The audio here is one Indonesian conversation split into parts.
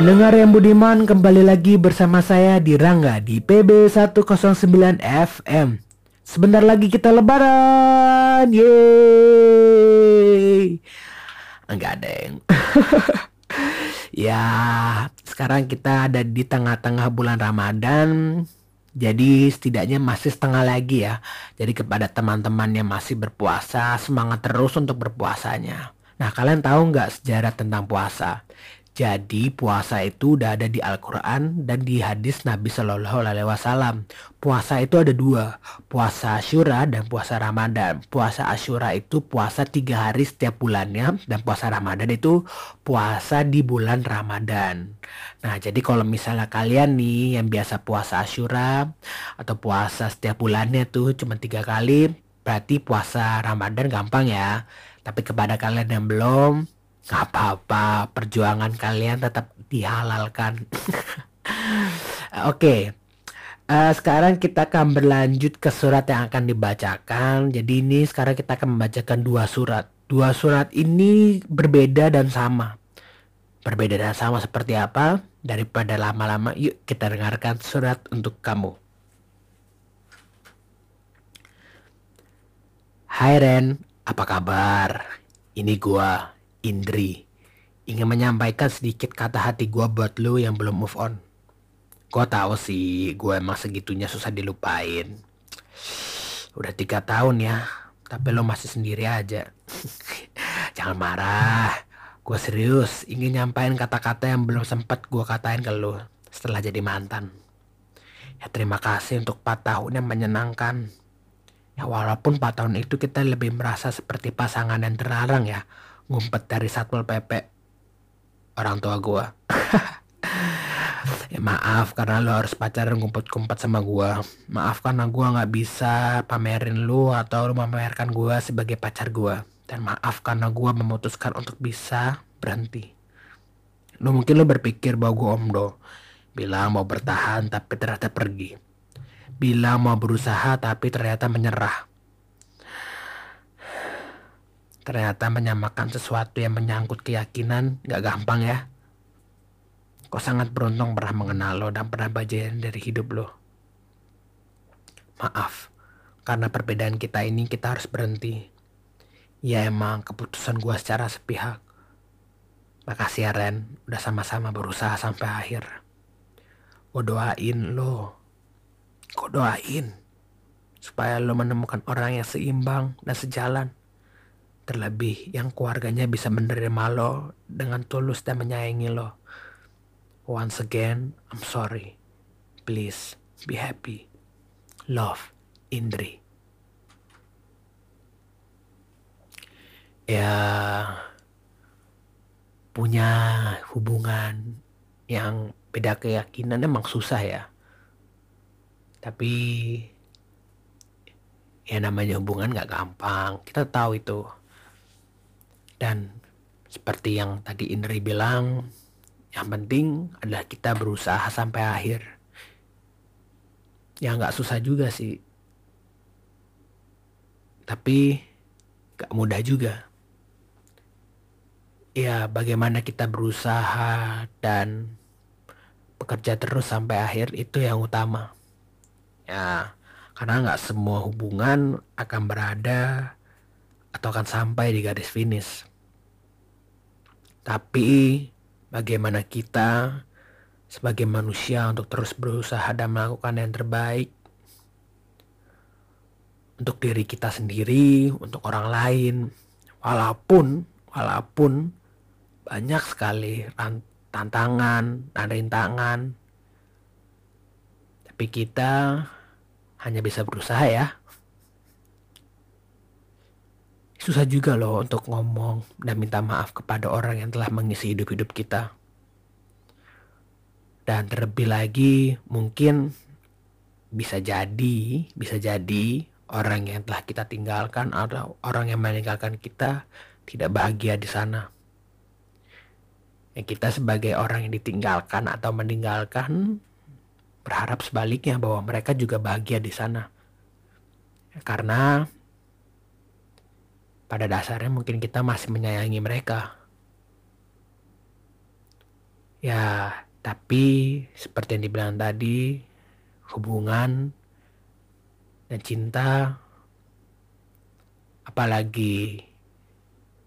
Pendengar yang budiman kembali lagi bersama saya di Rangga di PB 109 FM. Sebentar lagi kita lebaran. Yeay. Enggak deng. ya, sekarang kita ada di tengah-tengah bulan Ramadan. Jadi setidaknya masih setengah lagi ya. Jadi kepada teman-teman yang masih berpuasa, semangat terus untuk berpuasanya. Nah kalian tahu nggak sejarah tentang puasa? Jadi puasa itu udah ada di Al-Quran dan di hadis Nabi Shallallahu Alaihi Wasallam. Puasa itu ada dua, puasa Ashura dan puasa Ramadan. Puasa Ashura itu puasa tiga hari setiap bulannya dan puasa Ramadan itu puasa di bulan Ramadan. Nah jadi kalau misalnya kalian nih yang biasa puasa Ashura atau puasa setiap bulannya tuh cuma tiga kali, berarti puasa Ramadan gampang ya. Tapi kepada kalian yang belum, Gak apa-apa, perjuangan kalian tetap dihalalkan. Oke, okay. uh, eh, sekarang kita akan berlanjut ke surat yang akan dibacakan. Jadi ini sekarang kita akan membacakan dua surat. Dua surat ini berbeda dan sama. Berbeda dan sama seperti apa? Daripada lama-lama, yuk kita dengarkan surat untuk kamu. Hai Ren, apa kabar? Ini gua, Indri ingin menyampaikan sedikit kata hati gue buat lo yang belum move on. Gue tahu sih, gue emang segitunya susah dilupain. Udah tiga tahun ya, tapi lo masih sendiri aja. Jangan marah, gue serius ingin nyampain kata-kata yang belum sempat gue katain ke lo setelah jadi mantan. Ya terima kasih untuk 4 tahun yang menyenangkan. Ya walaupun 4 tahun itu kita lebih merasa seperti pasangan yang terlarang ya ngumpet dari satpol pp orang tua gue ya maaf karena lo harus pacaran ngumpet-ngumpet sama gue maaf karena gue nggak bisa pamerin lo atau lo memamerkan gue sebagai pacar gue dan maaf karena gue memutuskan untuk bisa berhenti. Lo mungkin lo berpikir bahwa gue omdo. Bilang mau bertahan tapi ternyata pergi. Bilang mau berusaha tapi ternyata menyerah Ternyata menyamakan sesuatu yang menyangkut keyakinan gak gampang ya. Kau sangat beruntung pernah mengenal lo dan pernah bagian dari hidup lo. Maaf, karena perbedaan kita ini kita harus berhenti. Ya emang keputusan gua secara sepihak. Makasih ya Ren, udah sama-sama berusaha sampai akhir. Gue doain lo. Gue doain. Supaya lo menemukan orang yang seimbang dan sejalan Terlebih yang keluarganya bisa menerima lo dengan tulus dan menyayangi lo. Once again, I'm sorry. Please be happy. Love, Indri. Ya, punya hubungan yang beda keyakinan emang susah ya. Tapi ya namanya hubungan gak gampang. Kita tahu itu. Dan seperti yang tadi Indri bilang, yang penting adalah kita berusaha sampai akhir. Ya nggak susah juga sih. Tapi gak mudah juga. Ya bagaimana kita berusaha dan bekerja terus sampai akhir itu yang utama. Ya karena nggak semua hubungan akan berada atau akan sampai di garis finish. Tapi bagaimana kita sebagai manusia untuk terus berusaha dan melakukan yang terbaik untuk diri kita sendiri, untuk orang lain, walaupun walaupun banyak sekali tantangan dan rintangan, tapi kita hanya bisa berusaha ya susah juga loh untuk ngomong dan minta maaf kepada orang yang telah mengisi hidup-hidup kita. Dan terlebih lagi mungkin bisa jadi, bisa jadi orang yang telah kita tinggalkan atau orang yang meninggalkan kita tidak bahagia di sana. Yang kita sebagai orang yang ditinggalkan atau meninggalkan berharap sebaliknya bahwa mereka juga bahagia di sana. Karena pada dasarnya mungkin kita masih menyayangi mereka. Ya, tapi seperti yang dibilang tadi, hubungan dan cinta apalagi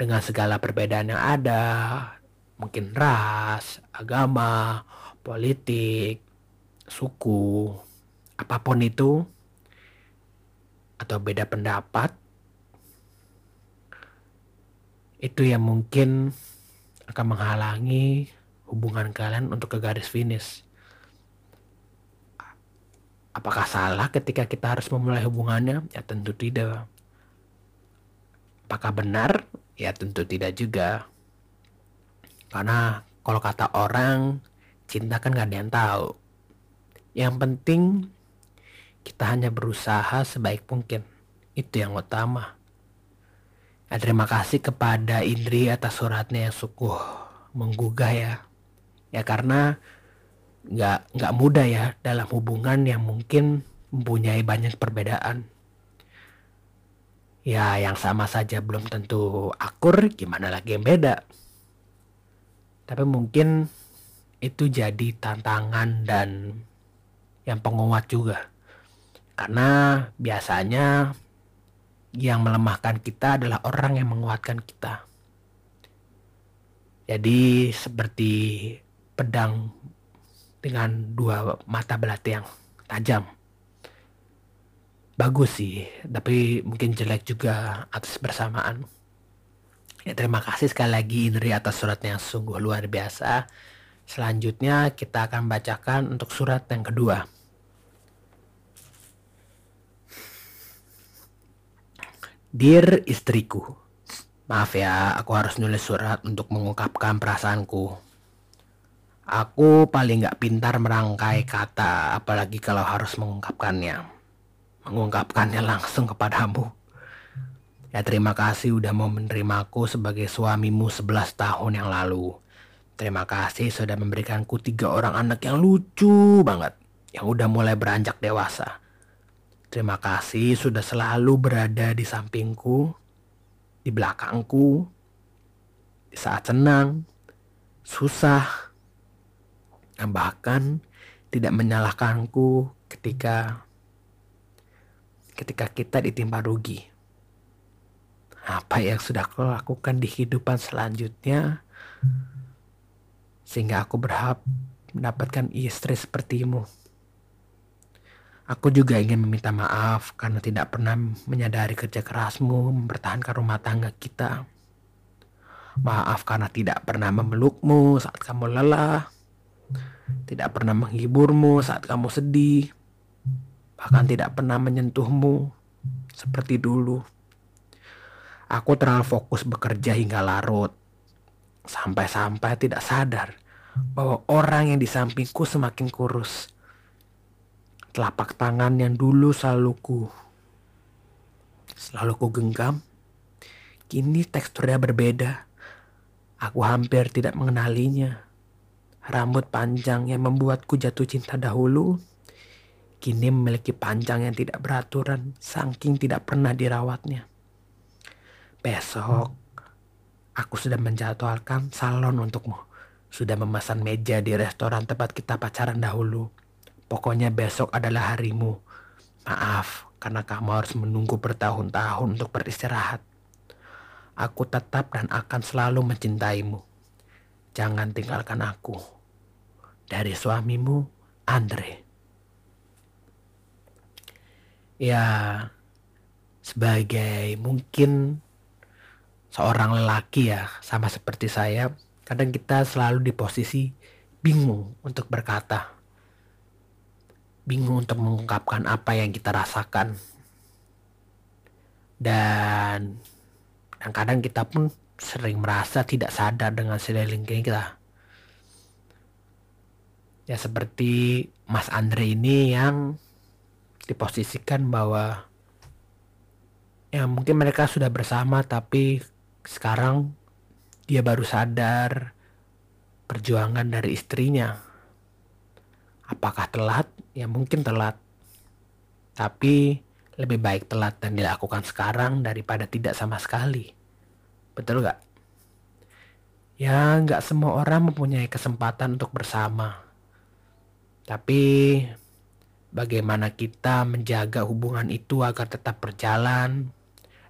dengan segala perbedaan yang ada, mungkin ras, agama, politik, suku, apa pun itu, atau beda pendapat, itu yang mungkin akan menghalangi hubungan kalian untuk ke garis finish. Apakah salah ketika kita harus memulai hubungannya? Ya tentu tidak. Apakah benar? Ya tentu tidak juga. Karena kalau kata orang, cinta kan gak ada yang tahu. Yang penting kita hanya berusaha sebaik mungkin. Itu yang utama. Ya, terima kasih kepada Indri atas suratnya yang sungguh menggugah ya. Ya karena nggak nggak mudah ya dalam hubungan yang mungkin mempunyai banyak perbedaan. Ya yang sama saja belum tentu akur gimana lagi yang beda? Tapi mungkin itu jadi tantangan dan yang penguat juga. Karena biasanya yang melemahkan kita adalah orang yang menguatkan kita jadi seperti pedang dengan dua mata belati yang tajam bagus sih, tapi mungkin jelek juga atas bersamaan. Ya, terima kasih sekali lagi Indri atas suratnya yang sungguh luar biasa. Selanjutnya kita akan bacakan untuk surat yang kedua. Dear istriku, maaf ya aku harus nulis surat untuk mengungkapkan perasaanku. Aku paling gak pintar merangkai kata, apalagi kalau harus mengungkapkannya mengungkapkannya langsung kepadamu. Ya terima kasih udah mau menerimaku sebagai suamimu 11 tahun yang lalu. Terima kasih sudah memberikanku tiga orang anak yang lucu banget. Yang udah mulai beranjak dewasa. Terima kasih sudah selalu berada di sampingku. Di belakangku. Di saat senang. Susah. Dan bahkan tidak menyalahkanku ketika ketika kita ditimpa rugi. Apa yang sudah kau lakukan di kehidupan selanjutnya sehingga aku berhak mendapatkan istri sepertimu. Aku juga ingin meminta maaf karena tidak pernah menyadari kerja kerasmu mempertahankan rumah tangga kita. Maaf karena tidak pernah memelukmu saat kamu lelah. Tidak pernah menghiburmu saat kamu sedih bahkan tidak pernah menyentuhmu seperti dulu. Aku terlalu fokus bekerja hingga larut, sampai-sampai tidak sadar bahwa orang yang di sampingku semakin kurus. Telapak tangan yang dulu selalu ku selalu ku genggam, kini teksturnya berbeda. Aku hampir tidak mengenalinya. Rambut panjang yang membuatku jatuh cinta dahulu kini memiliki panjang yang tidak beraturan, saking tidak pernah dirawatnya. Besok, aku sudah menjadwalkan salon untukmu. Sudah memesan meja di restoran tempat kita pacaran dahulu. Pokoknya besok adalah harimu. Maaf, karena kamu harus menunggu bertahun-tahun untuk beristirahat. Aku tetap dan akan selalu mencintaimu. Jangan tinggalkan aku. Dari suamimu, Andre ya sebagai mungkin seorang lelaki ya sama seperti saya kadang kita selalu di posisi bingung untuk berkata bingung untuk mengungkapkan apa yang kita rasakan dan dan kadang kita pun sering merasa tidak sadar dengan sekeliling kita ya seperti Mas Andre ini yang diposisikan bahwa ya mungkin mereka sudah bersama tapi sekarang dia baru sadar perjuangan dari istrinya. Apakah telat? Ya mungkin telat. Tapi lebih baik telat dan dilakukan sekarang daripada tidak sama sekali. Betul gak? Ya, nggak semua orang mempunyai kesempatan untuk bersama. Tapi bagaimana kita menjaga hubungan itu agar tetap berjalan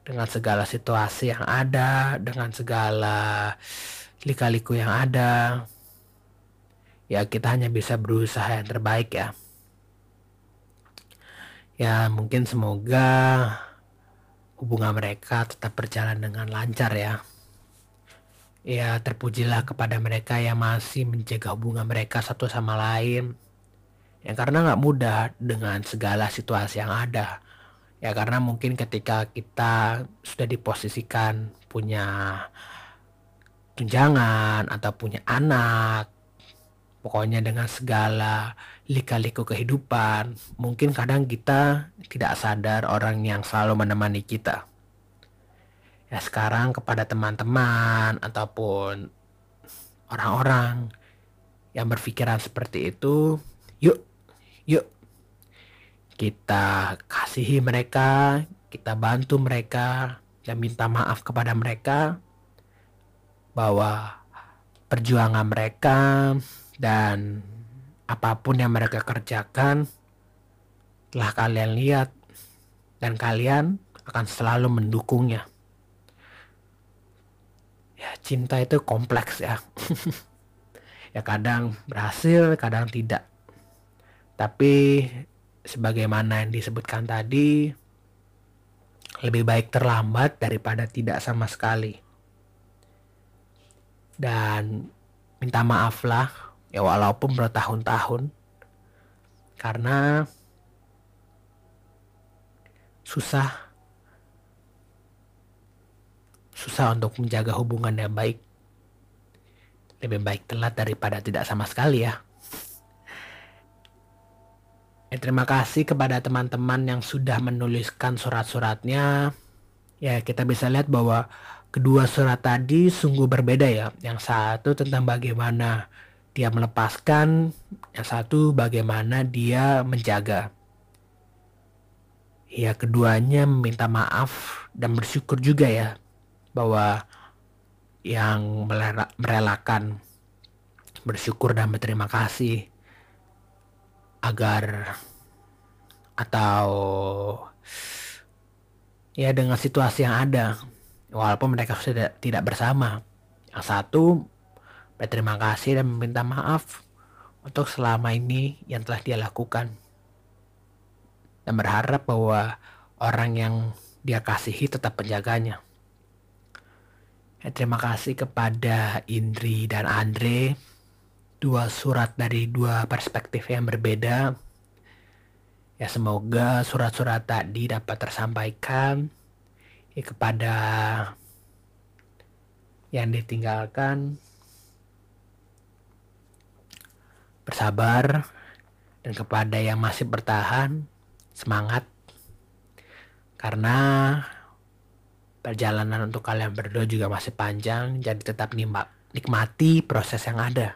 dengan segala situasi yang ada, dengan segala lika-liku yang ada. Ya, kita hanya bisa berusaha yang terbaik ya. Ya, mungkin semoga hubungan mereka tetap berjalan dengan lancar ya. Ya terpujilah kepada mereka yang masih menjaga hubungan mereka satu sama lain. Ya karena nggak mudah dengan segala situasi yang ada. Ya karena mungkin ketika kita sudah diposisikan punya tunjangan atau punya anak, pokoknya dengan segala lika-liku kehidupan, mungkin kadang kita tidak sadar orang yang selalu menemani kita. Ya sekarang kepada teman-teman ataupun orang-orang yang berpikiran seperti itu yuk yuk. Kita kasihi mereka kita bantu mereka dan minta maaf kepada mereka bahwa perjuangan mereka dan apa pun yang mereka kerjakan telah kalian lihat dan kalian akan selalu mendukungnya. Ya cinta itu kompleks ya. Ya kadang berhasil kadang tidak. Tapi sebagaimana yang disebutkan tadi lebih baik terlambat daripada tidak sama sekali. Dan minta maaf lah ya walaupun bertahun-tahun karena susah susah untuk menjaga hubungan yang baik. Lebih baik telat daripada tidak sama sekali ya. Eh, terima kasih kepada teman-teman yang sudah menuliskan surat-suratnya. Ya, kita bisa lihat bahwa kedua surat tadi sungguh berbeda ya. Yang satu tentang bagaimana dia melepaskan, yang satu bagaimana dia menjaga. Ya, keduanya meminta maaf dan bersyukur juga ya bahwa yang merelakan bersyukur dan berterima kasih agar atau ya dengan situasi yang ada walaupun mereka sudah tidak bersama yang satu berterima kasih dan meminta maaf untuk selama ini yang telah dia lakukan dan berharap bahwa orang yang dia kasihi tetap menjaganya Ya, terima kasih kepada Indri dan Andre. Dua surat dari dua perspektif yang berbeda. Ya semoga surat-surat tadi dapat tersampaikan ya, kepada yang ditinggalkan. Bersabar dan kepada yang masih bertahan semangat karena perjalanan untuk kalian berdua juga masih panjang, jadi tetap nikmati proses yang ada.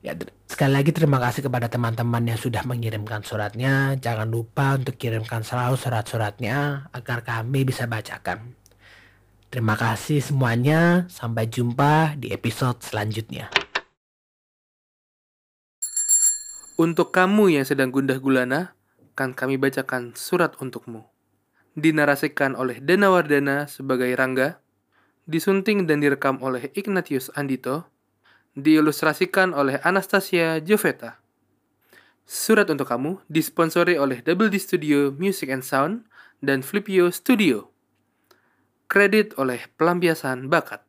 Ya, sekali lagi terima kasih kepada teman-teman yang sudah mengirimkan suratnya. Jangan lupa untuk kirimkan selalu surat-suratnya agar kami bisa bacakan. Terima kasih semuanya. Sampai jumpa di episode selanjutnya. Untuk kamu yang sedang gundah gulana, kan kami bacakan surat untukmu dinarasikan oleh Dana Wardana sebagai Rangga, disunting dan direkam oleh Ignatius Andito, diilustrasikan oleh Anastasia Joveta. Surat untuk kamu disponsori oleh Double D Studio Music and Sound dan Flipio Studio. Kredit oleh pelampiasan bakat.